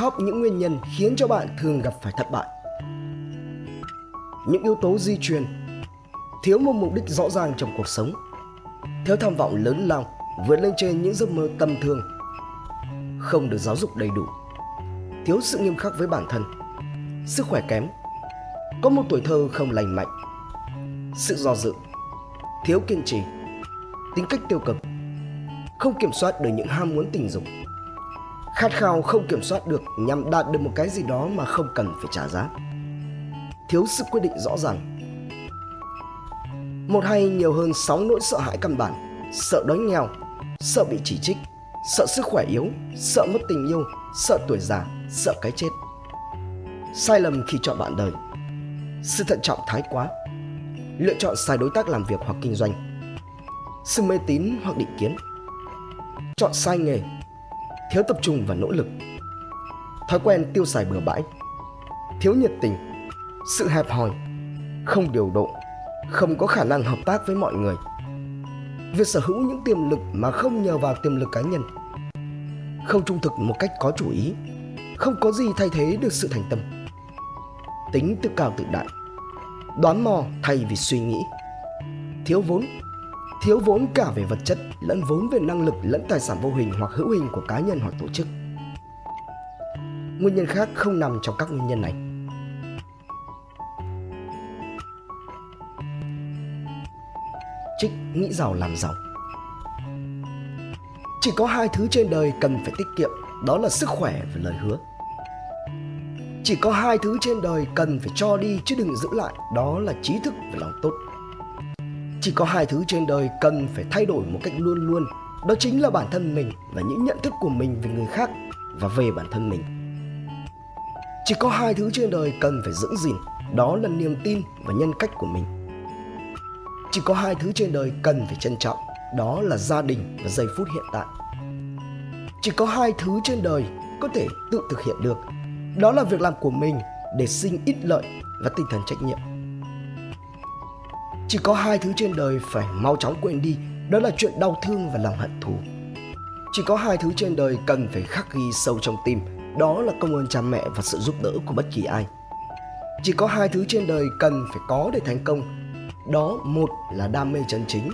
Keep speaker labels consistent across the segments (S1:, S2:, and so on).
S1: top những nguyên nhân khiến cho bạn thường gặp phải thất bại. Những yếu tố di truyền. Thiếu một mục đích rõ ràng trong cuộc sống. Thiếu tham vọng lớn lao, vượt lên trên những giấc mơ tầm thường. Không được giáo dục đầy đủ. Thiếu sự nghiêm khắc với bản thân. Sức khỏe kém. Có một tuổi thơ không lành mạnh. Sự do dự. Thiếu kiên trì. Tính cách tiêu cực. Không kiểm soát được những ham muốn tình dục khát khao không kiểm soát được nhằm đạt được một cái gì đó mà không cần phải trả giá. Thiếu sự quyết định rõ ràng. Một hay nhiều hơn sáu nỗi sợ hãi căn bản. Sợ đói nghèo, sợ bị chỉ trích, sợ sức khỏe yếu, sợ mất tình yêu, sợ tuổi già, sợ cái chết. Sai lầm khi chọn bạn đời. Sự thận trọng thái quá. Lựa chọn sai đối tác làm việc hoặc kinh doanh. Sự mê tín hoặc định kiến. Chọn sai nghề thiếu tập trung và nỗ lực. Thói quen tiêu xài bừa bãi, thiếu nhiệt tình, sự hẹp hòi, không điều độ, không có khả năng hợp tác với mọi người. Việc sở hữu những tiềm lực mà không nhờ vào tiềm lực cá nhân, không trung thực một cách có chủ ý, không có gì thay thế được sự thành tâm. Tính tự cao tự đại, đoán mò thay vì suy nghĩ, thiếu vốn thiếu vốn cả về vật chất, lẫn vốn về năng lực, lẫn tài sản vô hình hoặc hữu hình của cá nhân hoặc tổ chức. Nguyên nhân khác không nằm trong các nguyên nhân này. Trích nghĩ giàu làm giàu. Chỉ có hai thứ trên đời cần phải tiết kiệm, đó là sức khỏe và lời hứa. Chỉ có hai thứ trên đời cần phải cho đi chứ đừng giữ lại, đó là trí thức và lòng tốt chỉ có hai thứ trên đời cần phải thay đổi một cách luôn luôn. Đó chính là bản thân mình và những nhận thức của mình về người khác và về bản thân mình. Chỉ có hai thứ trên đời cần phải giữ gìn, đó là niềm tin và nhân cách của mình. Chỉ có hai thứ trên đời cần phải trân trọng, đó là gia đình và giây phút hiện tại. Chỉ có hai thứ trên đời có thể tự thực hiện được, đó là việc làm của mình để sinh ít lợi và tinh thần trách nhiệm chỉ có hai thứ trên đời phải mau chóng quên đi, đó là chuyện đau thương và lòng hận thù. Chỉ có hai thứ trên đời cần phải khắc ghi sâu trong tim, đó là công ơn cha mẹ và sự giúp đỡ của bất kỳ ai. Chỉ có hai thứ trên đời cần phải có để thành công, đó một là đam mê chân chính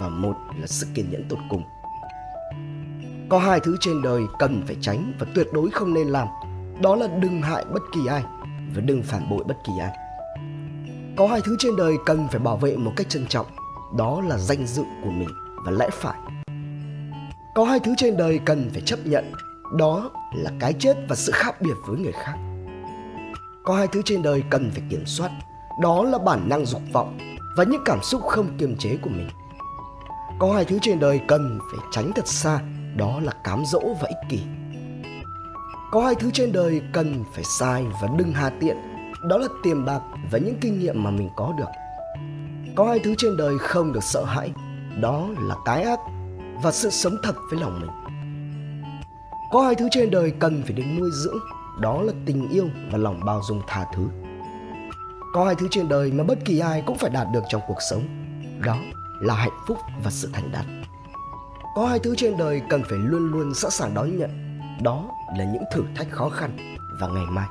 S1: và một là sự kiên nhẫn tột cùng. Có hai thứ trên đời cần phải tránh và tuyệt đối không nên làm, đó là đừng hại bất kỳ ai và đừng phản bội bất kỳ ai có hai thứ trên đời cần phải bảo vệ một cách trân trọng, đó là danh dự của mình và lẽ phải. Có hai thứ trên đời cần phải chấp nhận, đó là cái chết và sự khác biệt với người khác. Có hai thứ trên đời cần phải kiểm soát, đó là bản năng dục vọng và những cảm xúc không kiềm chế của mình. Có hai thứ trên đời cần phải tránh thật xa, đó là cám dỗ và ích kỷ. Có hai thứ trên đời cần phải sai và đừng hà tiện đó là tiền bạc và những kinh nghiệm mà mình có được. Có hai thứ trên đời không được sợ hãi, đó là cái ác và sự sống thật với lòng mình. Có hai thứ trên đời cần phải được nuôi dưỡng, đó là tình yêu và lòng bao dung tha thứ. Có hai thứ trên đời mà bất kỳ ai cũng phải đạt được trong cuộc sống, đó là hạnh phúc và sự thành đạt. Có hai thứ trên đời cần phải luôn luôn sẵn sàng đón nhận, đó là những thử thách khó khăn và ngày mai.